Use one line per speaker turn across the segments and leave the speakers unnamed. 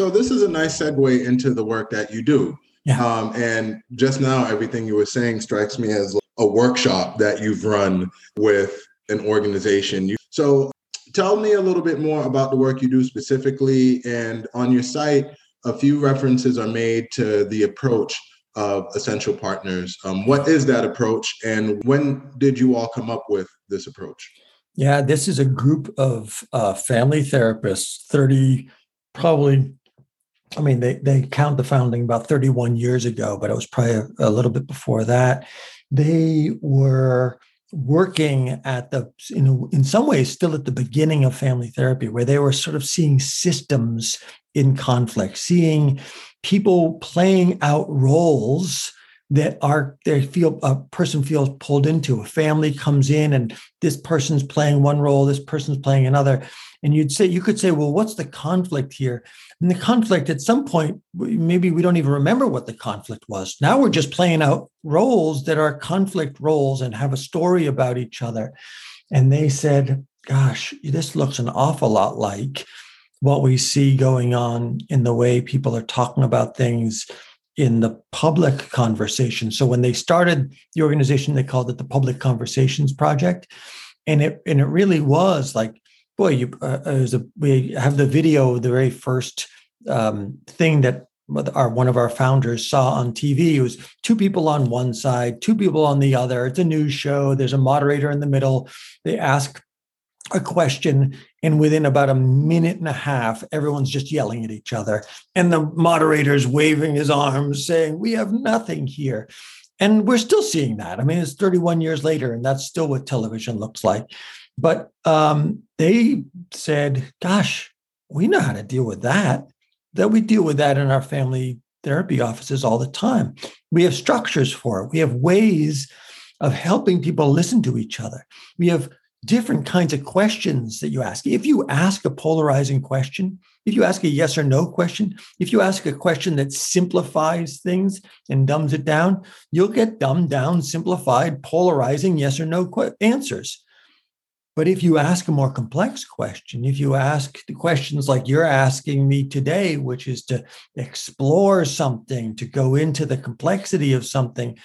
So this is a nice segue into the work that you do.
Yeah.
Um, and just now, everything you were saying strikes me as a workshop that you've run with an organization. So tell me a little bit more about the work you do specifically. And on your site, a few references are made to the approach of essential partners. Um, what is that approach, and when did you all come up with this approach?
Yeah, this is a group of uh, family therapists, 30, probably, I mean, they, they count the founding about 31 years ago, but it was probably a, a little bit before that. They were working at the you know in some ways still at the beginning of family therapy where they were sort of seeing systems in conflict seeing people playing out roles that are they feel a person feels pulled into. A family comes in and this person's playing one role this person's playing another. And you'd say you could say well what's the conflict here? And the conflict at some point maybe we don't even remember what the conflict was. Now we're just playing out roles that are conflict roles and have a story about each other. And they said gosh this looks an awful lot like what we see going on in the way people are talking about things in the public conversation. So when they started the organization, they called it the Public Conversations Project, and it and it really was like, boy, you uh, was a, we have the video, the very first um, thing that our one of our founders saw on TV. It was two people on one side, two people on the other. It's a news show. There's a moderator in the middle. They ask a question and within about a minute and a half everyone's just yelling at each other. And the moderator's waving his arms saying we have nothing here. And we're still seeing that. I mean it's 31 years later and that's still what television looks like. But um, they said gosh we know how to deal with that that we deal with that in our family therapy offices all the time. We have structures for it. We have ways of helping people listen to each other. We have different kinds of questions that you ask. If you ask a polarizing question, if you ask a yes or no question, if you ask a question that simplifies things and dumbs it down, you'll get dumbed down, simplified, polarizing yes or no qu- answers. But if you ask a more complex question, if you ask the questions like you're asking me today, which is to explore something, to go into the complexity of something,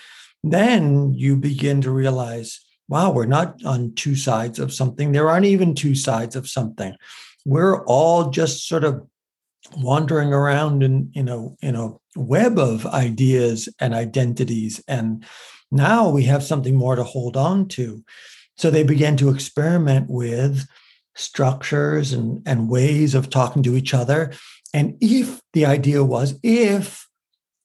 then you begin to realize wow, we're not on two sides of something. There aren't even two sides of something. We're all just sort of wandering around in, in a in a web of ideas and identities. And now we have something more to hold on to. So they began to experiment with structures and, and ways of talking to each other. And if the idea was if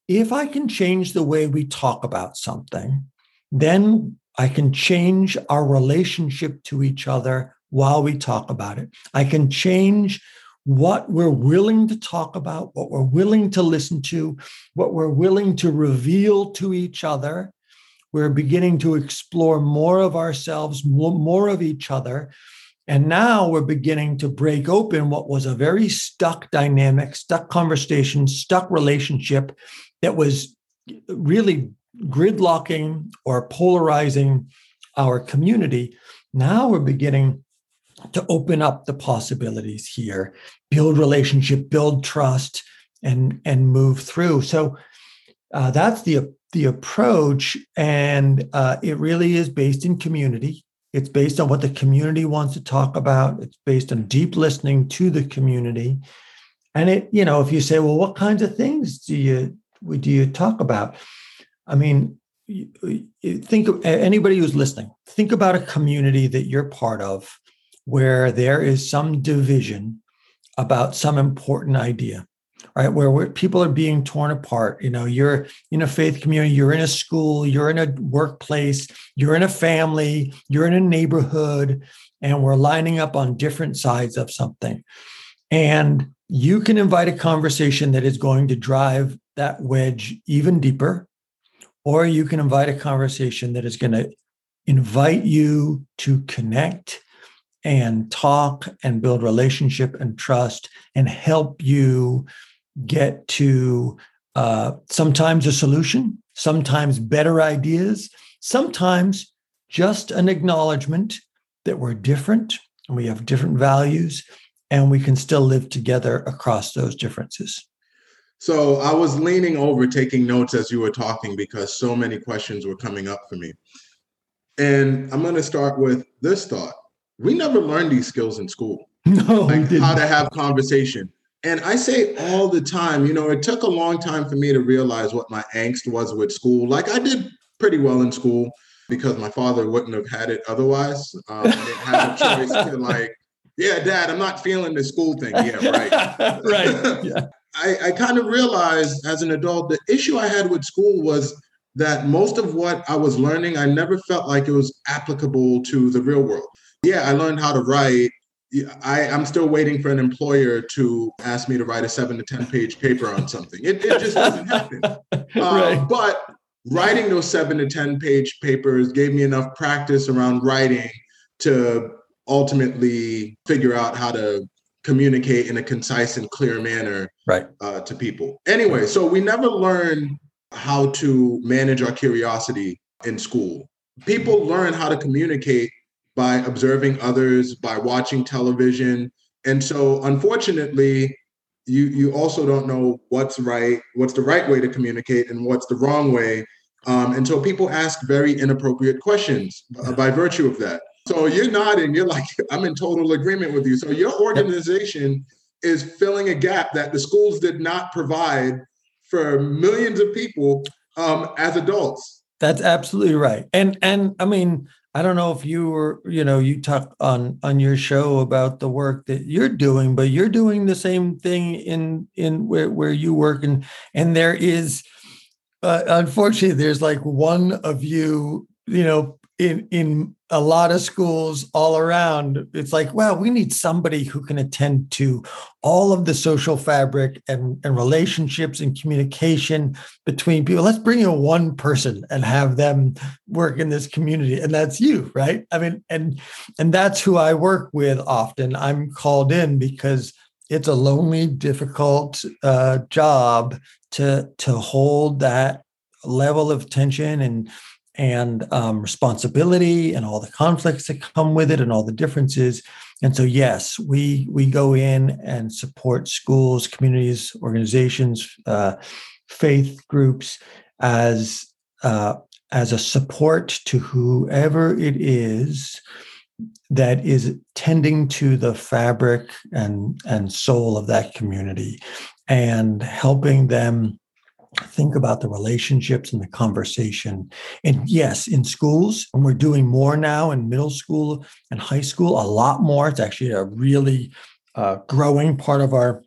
if I can change the way we talk about something, then I can change our relationship to each other while we talk about it. I can change what we're willing to talk about, what we're willing to listen to, what we're willing to reveal to each other. We're beginning to explore more of ourselves, more of each other. And now we're beginning to break open what was a very stuck dynamic, stuck conversation, stuck relationship that was really gridlocking or polarizing our community, now we're beginning to open up the possibilities here, build relationship, build trust, and and move through. So uh, that's the the approach, and uh, it really is based in community. It's based on what the community wants to talk about. It's based on deep listening to the community, and it you know if you say, well, what kinds of things do you do you talk about? I mean, think anybody who's listening, think about a community that you're part of where there is some division about some important idea right? Where, where people are being torn apart you know you're in a faith community you're in a school you're in a workplace you're in a family you're in a neighborhood and we're lining up on different sides of something. And you can invite a conversation that is going to drive that wedge even deeper or you can invite a conversation that is going to invite you to connect and talk and build relationship and trust and help you get to uh, sometimes a solution, sometimes better ideas, sometimes just an acknowledgement that we're different and we have different values and we can still live together across those differences.
So I was leaning over taking notes as you were talking because so many questions were coming up for me. And I'm going to start with this thought. We never learned these skills in school.
No,
like how to have conversation. And I say all the time, you know, it took a long time for me to realize what my angst was with school. Like I did pretty well in school because my father wouldn't have had it otherwise. Um, I didn't have a choice to like, yeah, dad, I'm not feeling the school thing. Yeah, right.
right. Yeah.
I, I kind of realized as an adult, the issue I had with school was that most of what I was learning, I never felt like it was applicable to the real world. Yeah, I learned how to write. I, I'm still waiting for an employer to ask me to write a seven to 10 page paper on something. It, it just doesn't happen. Uh, right. But writing those seven to 10 page papers gave me enough practice around writing to ultimately figure out how to communicate in a concise and clear manner
right.
uh, to people. Anyway, so we never learn how to manage our curiosity in school. People learn how to communicate by observing others, by watching television. And so unfortunately, you you also don't know what's right, what's the right way to communicate and what's the wrong way. Um, and so people ask very inappropriate questions uh, by virtue of that. So you're nodding, you're like, I'm in total agreement with you. So your organization is filling a gap that the schools did not provide for millions of people um, as adults.
That's absolutely right. And and I mean, I don't know if you were, you know, you talk on on your show about the work that you're doing, but you're doing the same thing in in where where you work, and and there is, uh, unfortunately, there's like one of you, you know, in in a lot of schools all around it's like well we need somebody who can attend to all of the social fabric and, and relationships and communication between people. Let's bring in one person and have them work in this community and that's you right? I mean and and that's who i work with often. I'm called in because it's a lonely difficult uh, job to to hold that level of tension and and um, responsibility and all the conflicts that come with it and all the differences. And so yes we we go in and support schools communities organizations uh, faith groups as uh, as a support to whoever it is that is tending to the fabric and and soul of that community and helping them think about the relationships and the conversation. And yes, in schools, and we're doing more now in middle school and high school, a lot more. It's actually a really uh, growing part of our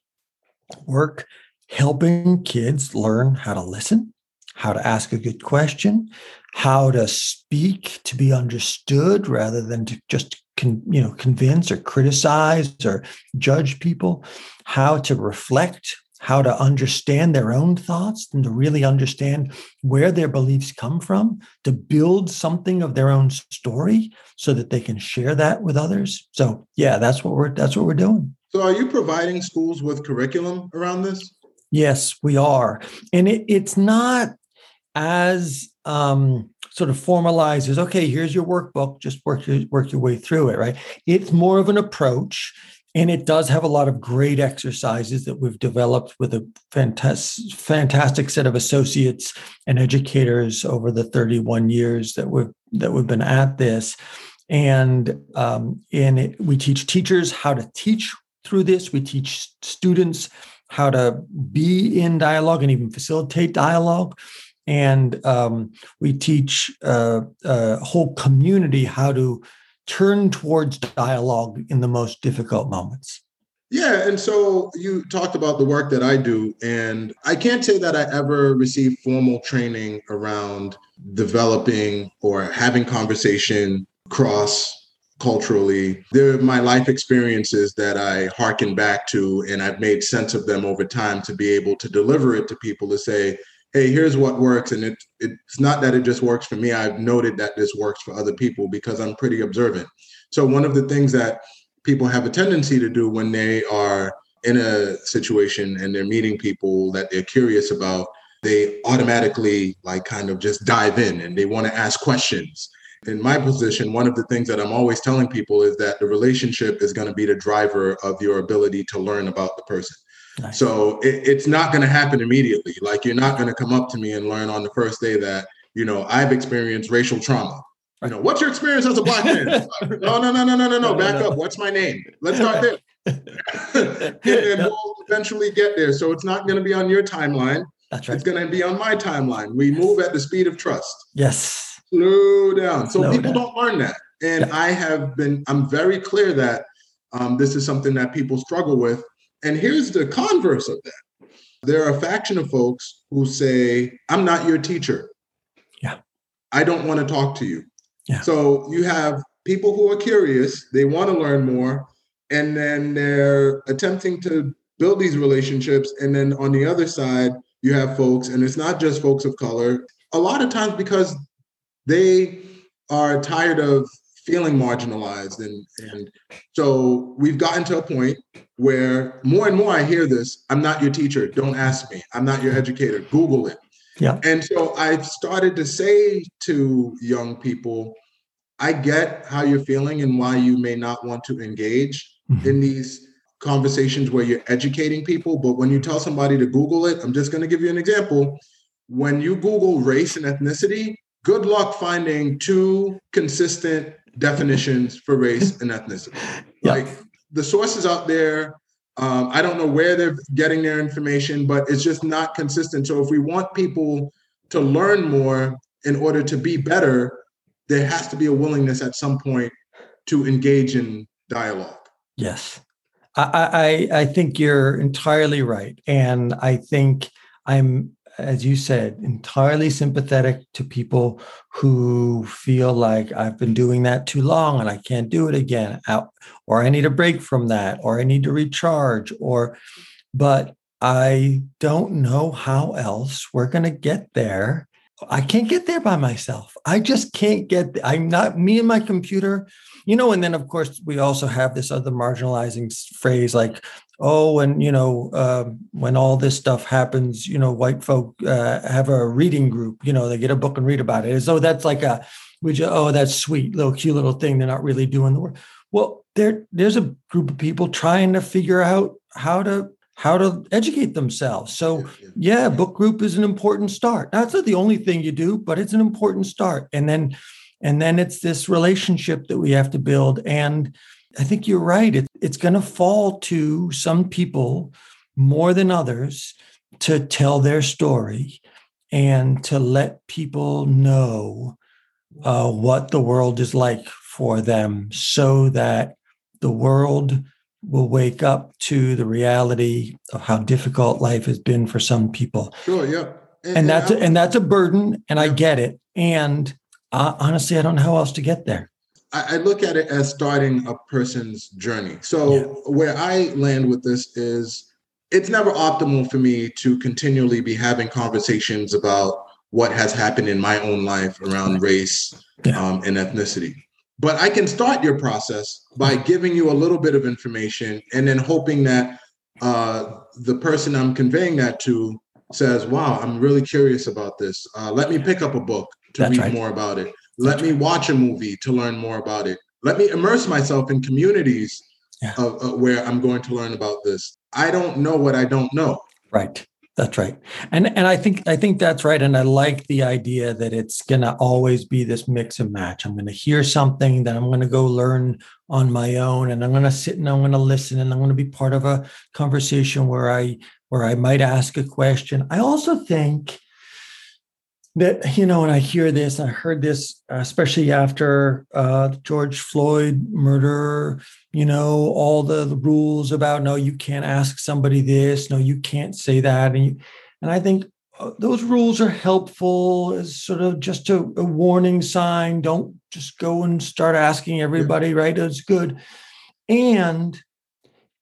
work, helping kids learn how to listen, how to ask a good question, how to speak to be understood rather than to just Con, you know convince or criticize or judge people how to reflect how to understand their own thoughts and to really understand where their beliefs come from, to build something of their own story so that they can share that with others. So yeah, that's what we're that's what we're doing.
So are you providing schools with curriculum around this?
Yes, we are. And it, it's not as um, sort of formalizes, okay, here's your workbook, just work your, work your way through it, right? It's more of an approach and it does have a lot of great exercises that we've developed with a fantastic, fantastic set of associates and educators over the 31 years that we've that we've been at this. And um, in it, we teach teachers how to teach through this. We teach students how to be in dialogue and even facilitate dialogue. And um, we teach uh, a whole community how to turn towards dialogue in the most difficult moments?
Yeah, and so you talked about the work that I do, and I can't say that I ever received formal training around developing or having conversation cross culturally. They're my life experiences that I harken back to, and I've made sense of them over time to be able to deliver it to people to say, hey, here's what works. And it, it's not that it just works for me. I've noted that this works for other people because I'm pretty observant. So, one of the things that people have a tendency to do when they are in a situation and they're meeting people that they're curious about, they automatically like kind of just dive in and they want to ask questions. in my position, one of the things that I'm always telling people is that the relationship is going to be the driver of your ability to learn about the person. Nice. So it, it's not going to happen immediately. Like you're not going to come up to me and learn on the first day that, you know, I've experienced racial trauma. You know, what's your experience as a black man? no, no, no, no, no, no, no. Back up. What's my name? Let's start there. and we'll eventually get there. So it's not going to be on your timeline.
That's right.
It's going to be on my timeline. We move at the speed of trust.
Yes.
Slow down. So Slow people down. don't learn that. And yeah. I have been, I'm very clear that um, this is something that people struggle with. And here's the converse of that. There are a faction of folks who say, I'm not your teacher.
Yeah.
I don't want to talk to you.
Yeah.
So you have people who are curious, they want to learn more, and then they're attempting to build these relationships. And then on the other side, you have folks, and it's not just folks of color, a lot of times because they are tired of feeling marginalized. And, and so we've gotten to a point where more and more I hear this I'm not your teacher. Don't ask me. I'm not your educator. Google it.
Yeah.
And so I've started to say to young people, I get how you're feeling and why you may not want to engage mm-hmm. in these conversations where you're educating people. But when you tell somebody to Google it, I'm just going to give you an example. When you Google race and ethnicity, good luck finding two consistent definitions for race and ethnicity. Yeah. The sources out there, um, I don't know where they're getting their information, but it's just not consistent. So if we want people to learn more in order to be better, there has to be a willingness at some point to engage in dialogue.
Yes. I, I, I think you're entirely right. And I think I'm, as you said, entirely sympathetic to people who feel like I've been doing that too long and I can't do it again, uh, or I need a break from that, or I need to recharge, or, but I don't know how else we're going to get there. I can't get there by myself. I just can't get, I'm not me and my computer you know and then of course we also have this other marginalizing phrase like oh and you know uh, when all this stuff happens you know white folk uh, have a reading group you know they get a book and read about it so that's like a which oh that's sweet little cute little thing they're not really doing the work well there there's a group of people trying to figure out how to how to educate themselves so yeah book group is an important start that's not the only thing you do but it's an important start and then and then it's this relationship that we have to build. And I think you're right. It, it's going to fall to some people more than others to tell their story and to let people know uh, what the world is like for them so that the world will wake up to the reality of how difficult life has been for some people.
Sure, yeah.
And, and that's and, and that's a burden and yeah. I get it. And uh, honestly, I don't know how else to get there.
I, I look at it as starting a person's journey. So yeah. where I land with this is it's never optimal for me to continually be having conversations about what has happened in my own life around race yeah. um, and ethnicity. But I can start your process by giving you a little bit of information and then hoping that uh, the person I'm conveying that to says, Wow, I'm really curious about this. Uh, let me pick up a book to That's read right. more about it. Let That's me watch a movie to learn more about it. Let me immerse myself in communities yeah. of, uh, where I'm going to learn about this. I don't know what I don't know.
Right. That's right. And and I think I think that's right. And I like the idea that it's gonna always be this mix and match. I'm gonna hear something, then I'm gonna go learn on my own, and I'm gonna sit and I'm gonna listen, and I'm gonna be part of a conversation where I where I might ask a question. I also think that you know and i hear this i heard this especially after uh, george floyd murder you know all the, the, rules about no you can't ask somebody this. No you can't say that. And you, and i think uh, those rules are helpful as sort of just a, a, warning sign. Don't just go and start asking everybody yeah. right? It's good. And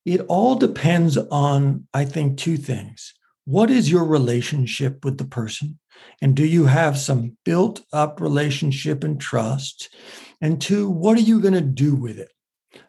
it all depends on i think two things. What is your relationship with the person and do you have some built up relationship and trust? And two, what are you going to do with it?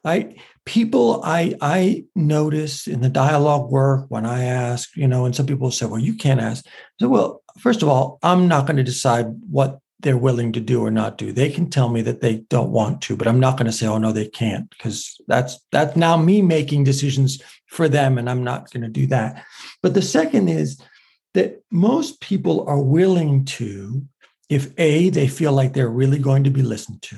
I people I I notice in the dialogue work when I ask, you know, and some people say, well, you can't ask. So, well, first of all, I'm not going to decide what they're willing to do or not do. They can tell me that they don't want to, but I'm not going to say, "Oh no, they can't," because that's that's now me making decisions for them, and I'm not going to do that. But the second is that most people are willing to, if a they feel like they're really going to be listened to,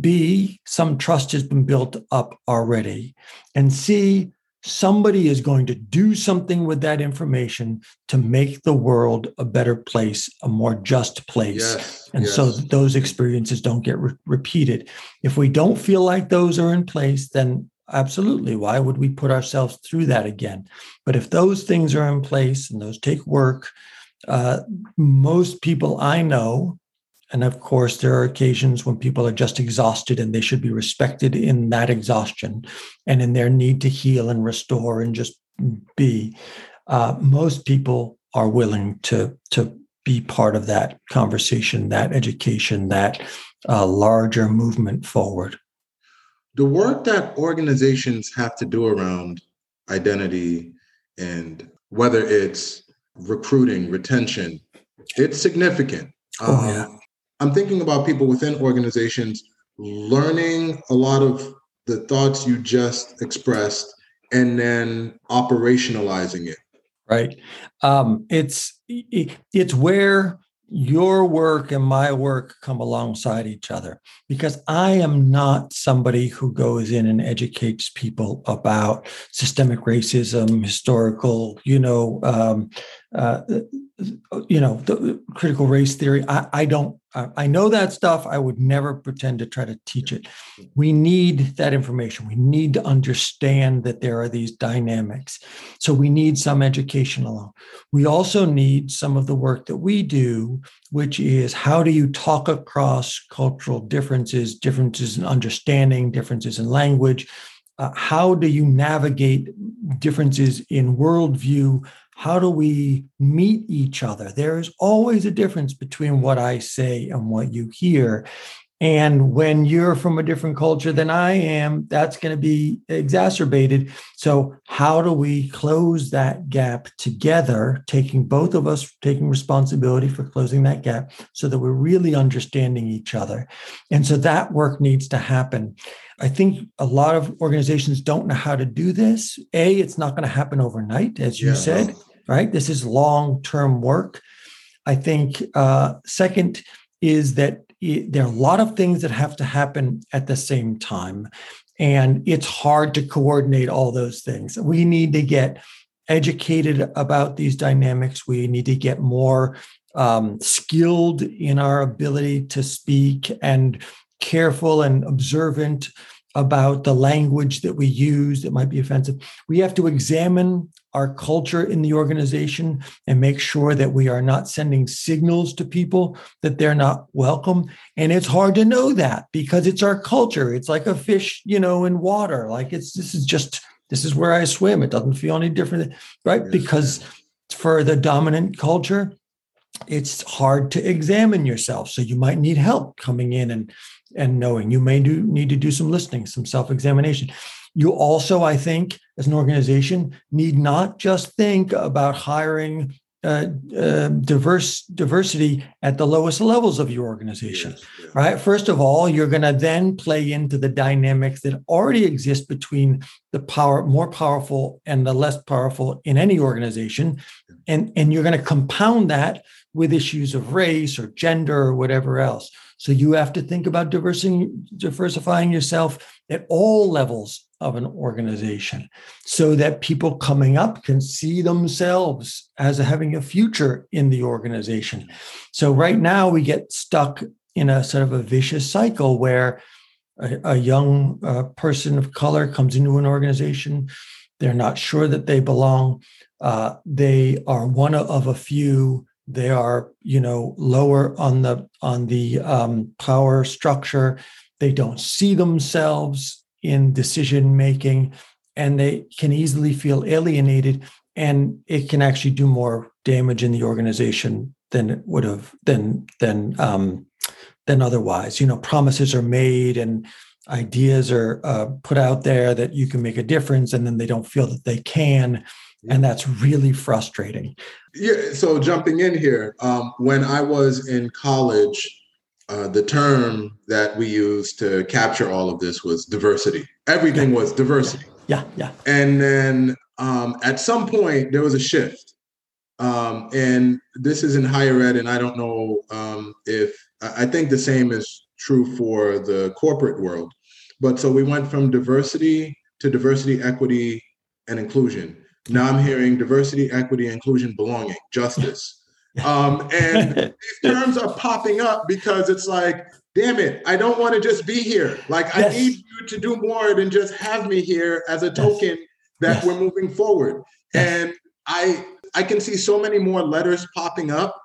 b some trust has been built up already, and c somebody is going to do something with that information to make the world a better place, a more just place. Yes, and yes. so those experiences don't get re- repeated. If we don't feel like those are in place, then absolutely, why would we put ourselves through that again? But if those things are in place and those take work, uh, most people I know and of course, there are occasions when people are just exhausted and they should be respected in that exhaustion and in their need to heal and restore and just be. Uh, most people are willing to, to be part of that conversation, that education, that uh, larger movement forward.
The work that organizations have to do around identity and whether it's recruiting, retention, it's significant.
Oh, yeah. Um,
I'm thinking about people within organizations learning a lot of the thoughts you just expressed and then operationalizing it.
Right. Um, it's it's where your work and my work come alongside each other because I am not somebody who goes in and educates people about systemic racism, historical, you know, um, uh, you know, the critical race theory. I, I don't, I know that stuff. I would never pretend to try to teach it. We need that information. We need to understand that there are these dynamics. So we need some education along. We also need some of the work that we do, which is how do you talk across cultural differences, differences in understanding, differences in language. Uh, how do you navigate differences in worldview how do we meet each other? There is always a difference between what I say and what you hear. And when you're from a different culture than I am, that's going to be exacerbated. So, how do we close that gap together, taking both of us taking responsibility for closing that gap so that we're really understanding each other? And so that work needs to happen. I think a lot of organizations don't know how to do this. A, it's not going to happen overnight, as you yeah. said right? This is long term work. I think, uh, second, is that there are a lot of things that have to happen at the same time. And it's hard to coordinate all those things. We need to get educated about these dynamics. We need to get more um, skilled in our ability to speak and careful and observant about the language that we use that might be offensive. We have to examine our culture in the organization and make sure that we are not sending signals to people that they're not welcome. And it's hard to know that because it's our culture. It's like a fish, you know, in water. Like it's this is just this is where I swim. It doesn't feel any different, right? Because for the dominant culture, it's hard to examine yourself. So you might need help coming in and and knowing. You may do need to do some listening, some self-examination. You also, I think, as an organization, need not just think about hiring uh, uh, diverse diversity at the lowest levels of your organization, yes, yeah. right? First of all, you're going to then play into the dynamics that already exist between the power, more powerful and the less powerful in any organization, and and you're going to compound that with issues of race or gender or whatever else. So you have to think about diversifying yourself at all levels of an organization so that people coming up can see themselves as having a future in the organization. So right now we get stuck in a sort of a vicious cycle where a, a young uh, person of color comes into an organization, they're not sure that they belong. Uh, they are one of a few they are you know lower on the on the um, power structure. They don't see themselves in decision making and they can easily feel alienated and it can actually do more damage in the organization than it would have than than um, than otherwise. You know promises are made and ideas are uh, put out there that you can make a difference and then they don't feel that they can and that's really frustrating.
Yeah so jumping in here um, when i was in college uh, the term that we used to capture all of this was diversity. Everything yeah. was diversity.
Yeah yeah
and then um, at some point there was a shift. Um, and this is in higher ed and i don't know um, if i think the same is true for the corporate world. But so we went from diversity to diversity equity and inclusion now I'm hearing diversity, equity, inclusion, belonging, justice. Um, and these terms are popping up because it's like, damn it, I don't want to just be here. Like, yes. I need you to do more than just have me here as a token yes. that yes. we're moving forward. And I I can see so many more letters popping up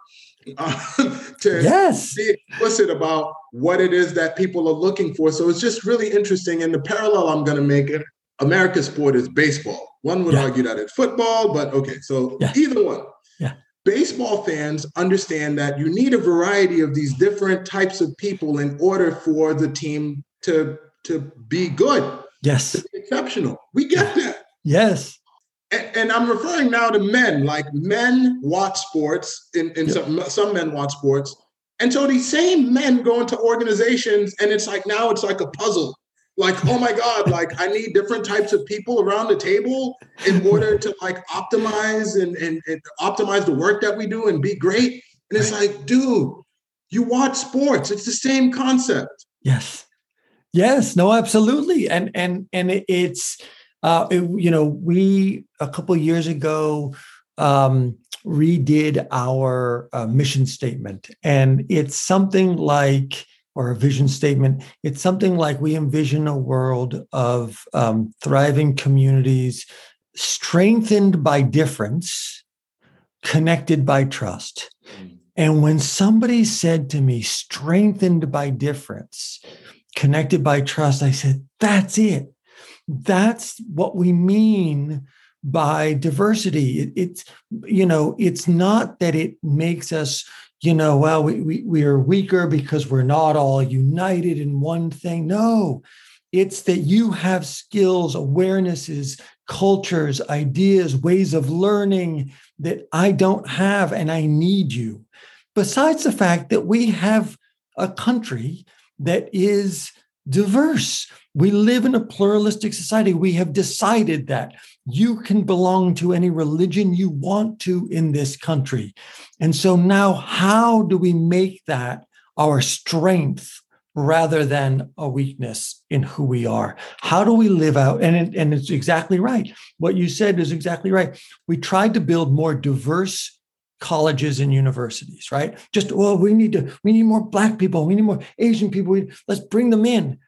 uh, to yes. be explicit about what it is that people are looking for. So it's just really interesting. And the parallel I'm going to make it America's sport is baseball. One would yeah. argue that it's football, but okay, so yeah. either one.
Yeah.
Baseball fans understand that you need a variety of these different types of people in order for the team to to be good.
Yes.
Be exceptional. We get that.
Yes.
And, and, I'm referring now to men. Like men watch sports, and, and yep. some some men watch sports. And so these same men go into organizations, and it's like now it's like a puzzle like oh my god like i need different types of people around the table in order to like optimize and, and, and optimize the work that we do and be great. And it's like dude you watch sports. It's the same concept.
Yes. Yes. No absolutely. And and and it's uh it, you know we a couple years ago um redid our uh, mission statement. And it's something like or a vision statement. It's something like we envision a world of um, thriving communities strengthened by difference, connected by trust. Mm. And when somebody said to me, strengthened by difference, connected by trust, I said, that's it. That's what we mean by diversity. It, it's, you know, it's not that it makes us you know, well, we, we, we are weaker because we're not all united in one thing. No, it's that you have skills, awarenesses, cultures, ideas, ways of learning that I don't have, and I need you. Besides the fact that we have a country that is diverse. We live in a pluralistic society. We have decided that you can belong to any religion you want to in this country. And so now, how do we make that our strength rather than a weakness in who we are? How do we live out? And, it, and it's exactly right. What you said is exactly right. We tried to build more diverse colleges and universities, right? Just, well, we need to, we need more black people, we need more Asian people. We, let's bring them in.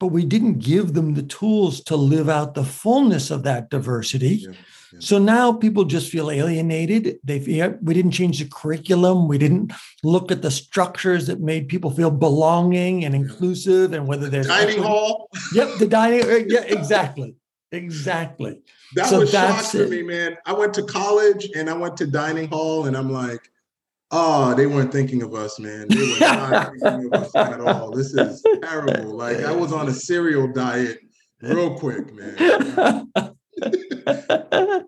But we didn't give them the tools to live out the fullness of that diversity. Yeah, yeah. So now people just feel alienated. They feel, we didn't change the curriculum. We didn't look at the structures that made people feel belonging and inclusive, and whether there's
dining hall.
Yep, the dining. Yeah, exactly. Exactly.
That so was shock for me, man. I went to college and I went to dining hall, and I'm like, oh, they weren't thinking of us, man. They were not thinking of us at all. This is terrible. Like I was on a cereal diet real quick, man.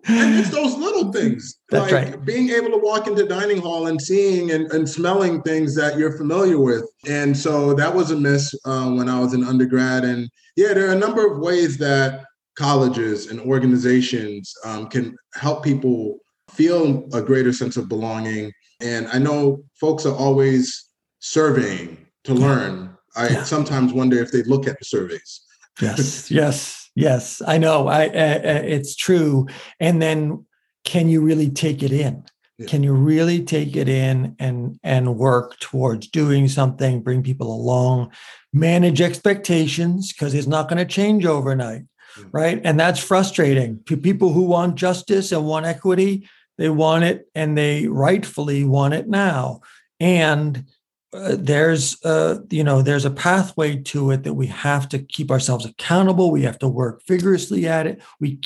and it's those little things
That's
like
right.
being able to walk into dining hall and seeing and, and smelling things that you're familiar with and so that was a miss uh, when i was in undergrad and yeah there are a number of ways that colleges and organizations um, can help people feel a greater sense of belonging. And I know folks are always surveying to learn. I yeah. sometimes wonder if they look at the surveys.
yes, yes, yes. I know. I, uh, it's true. And then, can you really take it in? Yeah. Can you really take it in and and work towards doing something? Bring people along, manage expectations because it's not going to change overnight right? And that's frustrating to people who want justice and want equity. They want it and they rightfully want it now. And uh, there's uh, you know there's a pathway to it that we have to keep ourselves accountable we have to work vigorously at it we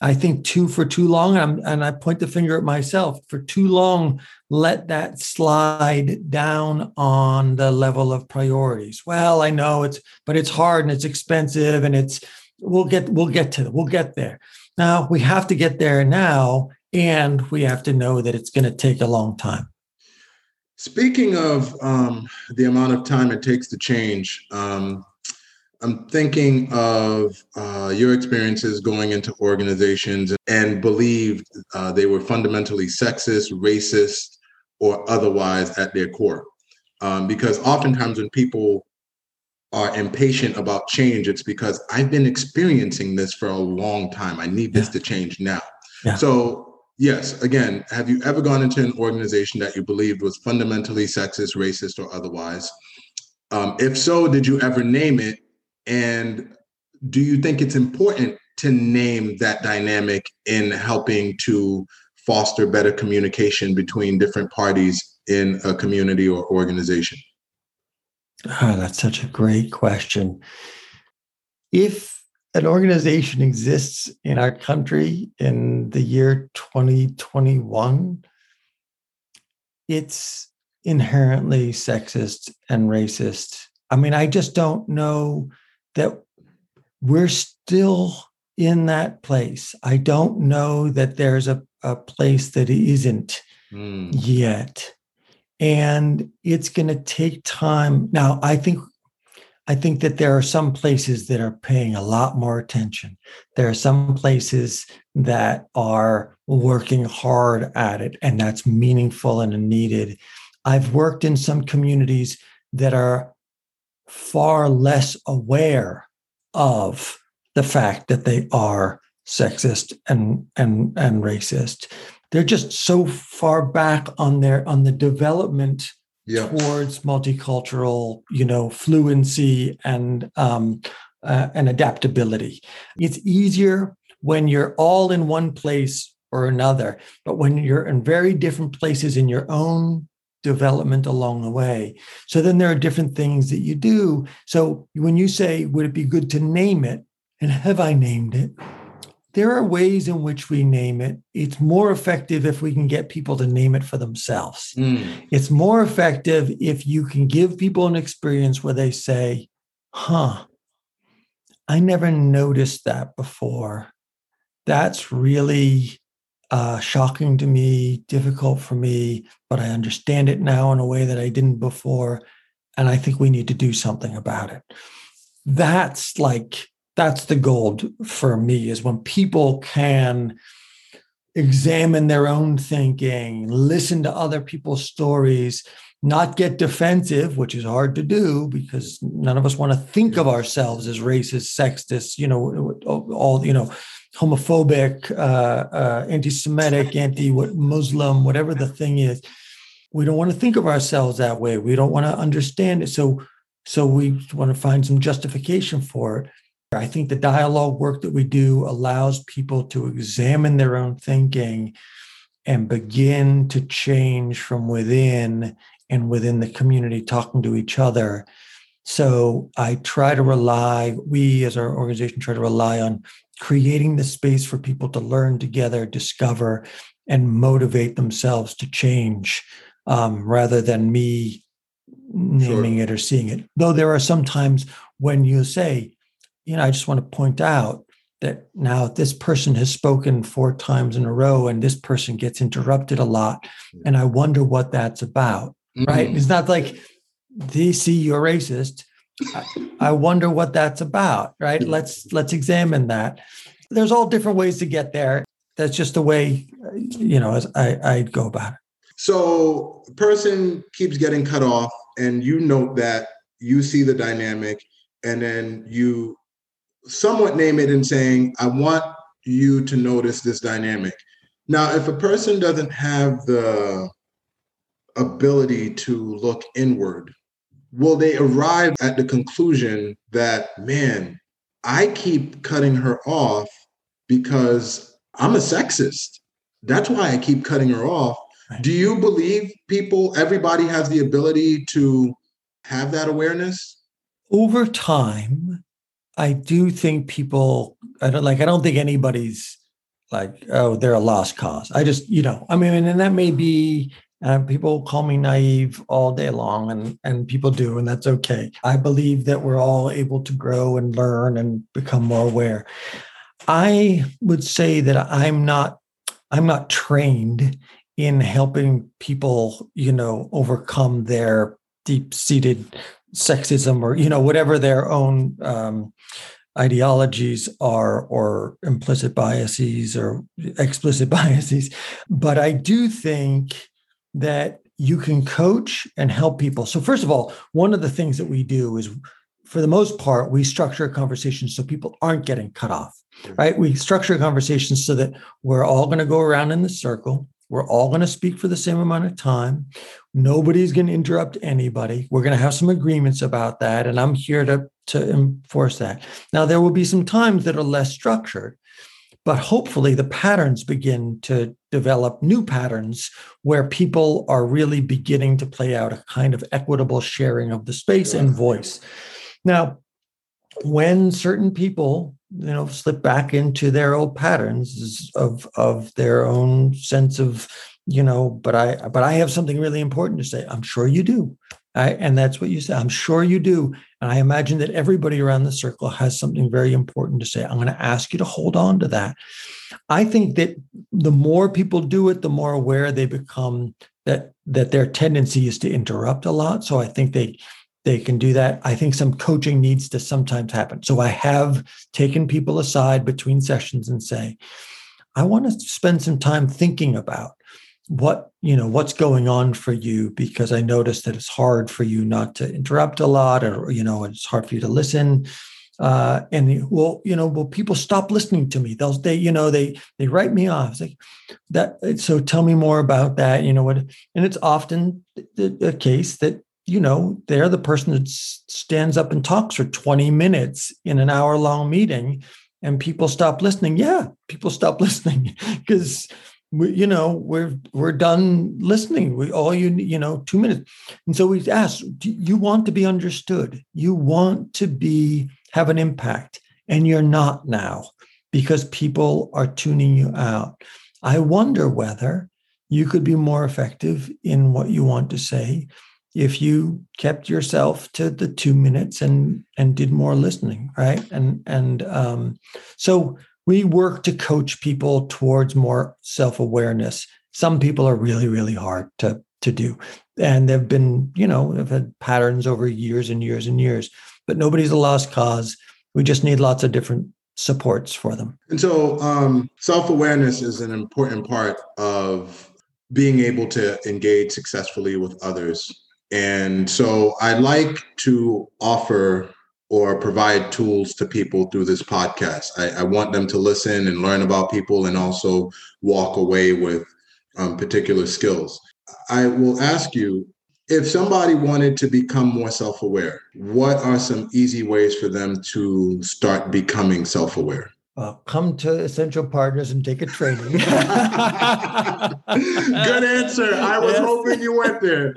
i think too for too long I'm, and i point the finger at myself for too long let that slide down on the level of priorities well i know it's but it's hard and it's expensive and it's we'll get we'll get to we'll get there Now we have to get there now, and we have to know that it's going to take a long time.
Speaking of um, the amount of time it takes to change, um, I'm thinking of uh, your experiences going into organizations and believed uh, they were fundamentally sexist, racist, or otherwise at their core. Um, because oftentimes when people are impatient about change, it's because I've been experiencing this for a long time. I need this yeah. to change now. Yeah. So, yes, again, have you ever gone into an organization that you believed was fundamentally sexist, racist, or otherwise? Um, if so, did you ever name it? And do you think it's important to name that dynamic in helping to foster better communication between different parties in a community or organization?
Oh, that's such a great question. If an organization exists in our country in the year 2021, it's inherently sexist and racist. I mean, I just don't know that we're still in that place. I don't know that there's a, a place that isn't mm. yet. And it's going to take time. Now, I think I think that there are some places that are paying a lot more attention. There are some places that are working hard at it, and that's meaningful and needed. I've worked in some communities that are far less aware of the fact that they are sexist and and and racist they're just so far back on their on the development yeah. towards multicultural you know fluency and um uh, and adaptability it's easier when you're all in one place or another but when you're in very different places in your own development along the way. So then there are different things that you do. So when you say, would it be good to name it? And have I named it? There are ways in which we name it. It's more effective if we can get people to name it for themselves. Mm. It's more effective if you can give people an experience where they say, huh, I never noticed that before. That's really uh, shocking to me, difficult for me, but I understand it now in a way that I didn't before. And I think we need to do something about it. That's like, that's the gold for me is when people can examine their own thinking, listen to other people's stories, not get defensive, which is hard to do because none of us want to think of ourselves as racist, sexist, you know, all, you know, homophobic, uh, uh, anti-Semitic, anti-Muslim, whatever the thing is. We don't want to think of ourselves that way. We don't want to understand it. So, so we want to find some justification for it. I think the dialogue work that we do allows people to examine their own thinking and begin to change from within and within the community, talking to each other. So I try to rely, we as our organization try to rely on creating the space for people to learn together, discover, and motivate themselves to change um, rather than me naming sure. it or seeing it. Though there are some times when you say, you know, I just want to point out that now this person has spoken four times in a row and this person gets interrupted a lot. And I wonder what that's about. Mm-hmm. Right. It's not like they see you're racist. I, wonder what that's about, right? Let's let's examine that. There's all different ways to get there. That's just the way, you know, as I, I go about it.
So, person keeps getting cut off, and you note that you see the dynamic, and then you somewhat name it and saying, "I want you to notice this dynamic." Now, if a person doesn't have the ability to look inward will they arrive at the conclusion that, man, I keep cutting her off because I'm a sexist? That's why I keep cutting her off. Do you believe people, everybody has the ability to have that awareness?
Over time, I do think people, I don't like, I don't think anybody's like, oh, they're a lost cause. I just, you know, I mean, and that may be uh, people call me naive all day long, and, and people do, and that's okay. I believe that we're all able to grow and learn and become more aware. I would say that I'm not I'm not trained in helping people, you know, overcome their deep-seated sexism or you know whatever their own um, ideologies are or implicit biases or explicit biases. But I do think that you can coach and help people. So, first of all, one of the things that we do is, for the most part, we structure a conversation so people aren't getting cut off, right? We structure a conversation so that we're all going to go around in the circle. We're all going to speak for the same amount of time. Nobody's going to interrupt anybody. We're going to have some agreements about that. And I'm here to, to enforce that. Now, there will be some times that are less structured, but hopefully the patterns begin to develop new patterns where people are really beginning to play out a kind of equitable sharing of the space and voice. Now, when certain people you know slip back into their old patterns of of their own sense of you know but i but i have something really important to say. I'm sure you do. I, and that's what you say i'm sure you do. And i imagine that everybody around the circle has something very important to say. I'm going to ask you to hold on to that. I think that the more people do it the more aware they become that that their tendency is to interrupt a lot. So i think they they can do that. I think some coaching needs to sometimes happen. So I have taken people aside between sessions and say, I want to spend some time thinking about what you know what's going on for you because i notice that it's hard for you not to interrupt a lot or you know it's hard for you to listen uh, and well you know well people stop listening to me they'll they you know they they write me off it's like that so tell me more about that you know what and it's often the, the case that you know, they're the person that stands up and talks for 20 minutes in an hour long meeting and people stop listening. Yeah, people stop listening because we, you know, we're we're done listening. We all you you know, two minutes. And so we ask, do you want to be understood? You want to be have an impact, and you're not now because people are tuning you out. I wonder whether you could be more effective in what you want to say if you kept yourself to the two minutes and and did more listening right? And and um, so we work to coach people towards more self-awareness. Some people are really really hard to to do. And they've been you know they've had patterns over years and years and years but nobody's a lost cause. We just need lots of different supports for them.
And so um, self-awareness is an important part of being able to engage successfully with others and so I like to offer or provide tools to people through this podcast. I, I, want them to listen and learn about people and also walk away with um, particular skills. I will ask you if somebody wanted to become more self aware, what are some easy ways for them to start becoming self aware?
Uh, come to Essential Partners and take a training. Good
answer. I was yes. hoping you went there.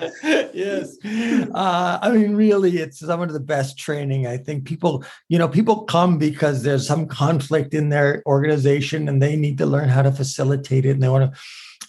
yes. Uh, I mean, really, it's some of the best training. I think people, you know, people come because there's some conflict in their organization and they need to learn how to facilitate it and they want to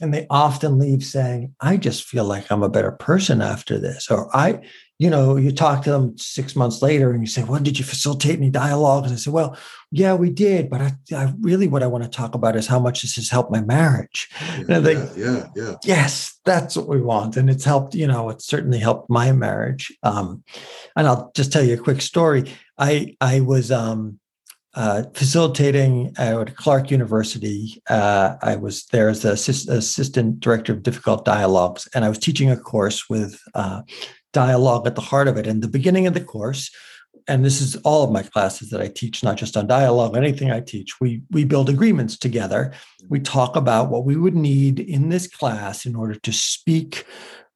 and they often leave saying i just feel like i'm a better person after this or i you know, you talk to them six months later and you say, well, did you facilitate any dialogue? And I say, well, yeah, we did. But I, I really, what I want to talk about is how much this has helped my marriage.
Yeah, yeah, yeah, yeah.
Yes, that's what we want. And it's helped, you know, it's certainly helped my marriage. Um, and I'll just tell you a quick story. I, I was, um, uh, facilitating at Clark University. Uh, I was there as the assist, assistant director of difficult dialogues, and I was teaching a course with uh, dialogue at the heart of it. And the beginning of the course, and this is all of my classes that I teach, not just on dialogue, anything I teach, we we build agreements together. We talk about what we would need in this class in order to speak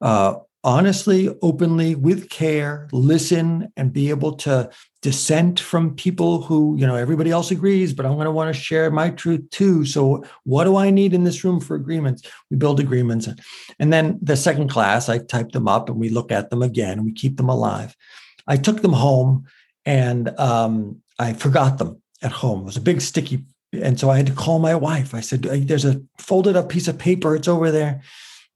uh, honestly, openly, with care, listen, and be able to dissent from people who, you know, everybody else agrees, but I'm going to want to share my truth too. So, what do I need in this room for agreements? We build agreements. And then the second class, I type them up and we look at them again and we keep them alive. I took them home and um, I forgot them at home. It was a big sticky. And so I had to call my wife. I said, There's a folded up piece of paper. It's over there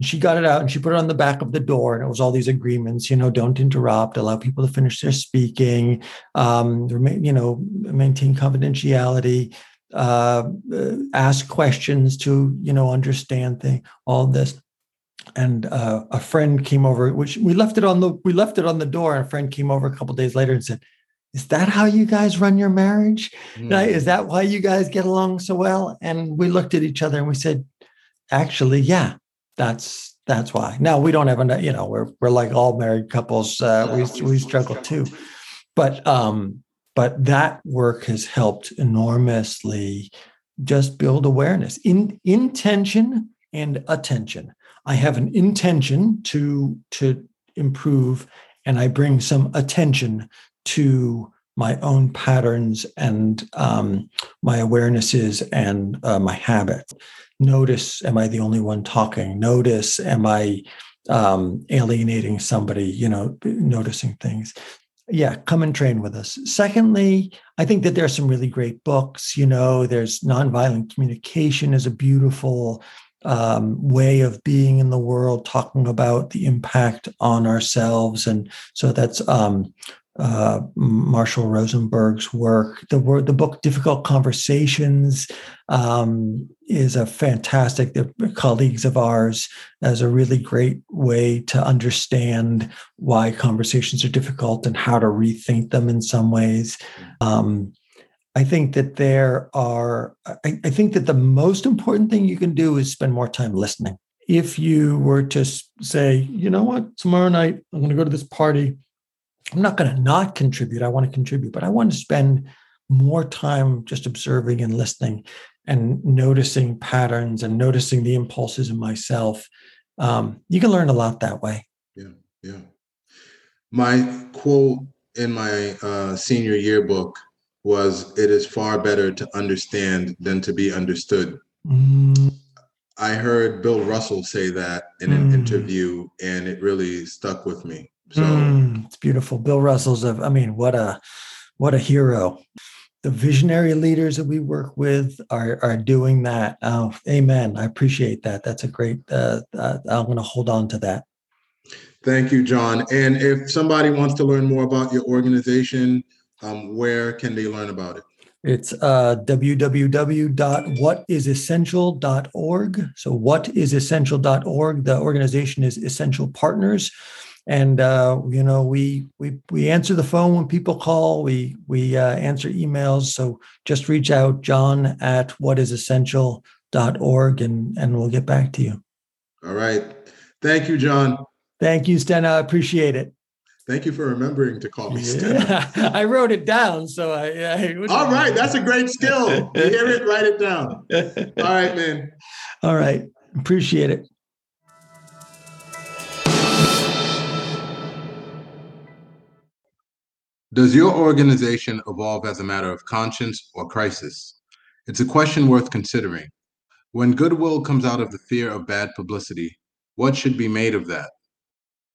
she got it out and she put it on the back of the door and it was all these agreements you know don't interrupt allow people to finish their speaking um, you know maintain confidentiality uh, uh, ask questions to you know understand thing all this. And uh, a friend came over which we left it on the we left it on the door and a friend came over a couple days later and said is that how you guys run your marriage? Mm. is that why you guys get along so well? And we looked at each other and we said actually yeah that's that's why. Now we don't have a you know we're we're like all married couples uh, we, we struggle too. But um but that work has helped enormously just build awareness in intention and attention. I have an intention to to improve and i bring some attention to my own patterns and um, my awarenesses and uh, my habits notice am i the only one talking notice am i um, alienating somebody you know noticing things yeah, come and train with us. Secondly, I think that there are some really great books. You know, there's nonviolent communication is a beautiful um, way of being in the world, talking about the impact on ourselves, and so that's um, uh, Marshall Rosenberg's work. The word, the book "Difficult Conversations" um, is a fantastic. The colleagues of ours as a really great way to understand why conversations are difficult and how to rethink them in some ways. Um, I think that there are. I, I think that the most important thing you can do is spend more time listening. If you were to say, you know what, tomorrow night I'm going to go to this party I'm not going to not contribute. I want to contribute, but I want to spend more time just observing and listening and noticing patterns and noticing the impulses in myself. Um, you can learn a lot that way.
Yeah, yeah. My quote in my uh, senior yearbook was, "It is far better to understand than to be understood." Mm. I heard Bill Russell say that in an mm. interview, and it really stuck with me. So
mm, it's beautiful. Bill Russell's of, I mean, what a what a hero. The visionary leaders that we work with are are doing that. Oh, amen. I appreciate that. That's a great. Uh, uh, I'm going to hold on to that.
Thank you, John. And if somebody wants to learn more about your organization, um, where can they learn about it?
It's uh, www.whatisessential.org. So, whatisessential.org. The organization is Essential Partners and uh, you know we we we answer the phone when people call we we uh, answer emails so just reach out john at whatisessential.org and and we'll get back to you
all right thank you john
thank you sten i appreciate it
Thank you for remembering to call me
yeah. I wrote it down, so I. I
All right, that's a great skill. You hear it, write it down. All right, man.
All right, appreciate it.
Does your organization evolve as a matter of conscience or crisis? It's a question worth considering. When goodwill comes out of the fear of bad publicity, what should be made of that?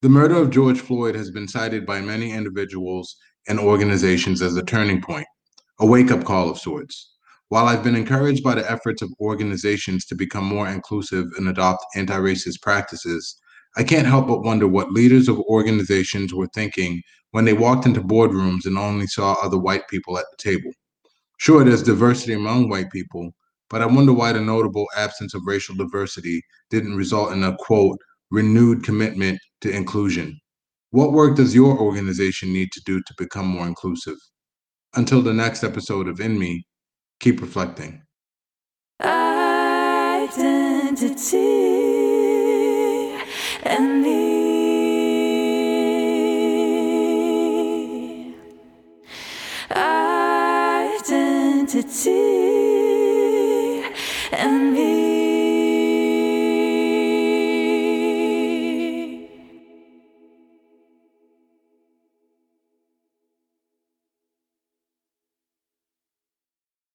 The murder of George Floyd has been cited by many individuals and organizations as a turning point, a wake up call of sorts. While I've been encouraged by the efforts of organizations to become more inclusive and adopt anti racist practices, I can't help but wonder what leaders of organizations were thinking when they walked into boardrooms and only saw other white people at the table. Sure, there's diversity among white people, but I wonder why the notable absence of racial diversity didn't result in a quote, renewed commitment to inclusion. What work does your organization need to do to become more inclusive? Until the next episode of In Me, keep reflecting. And identity and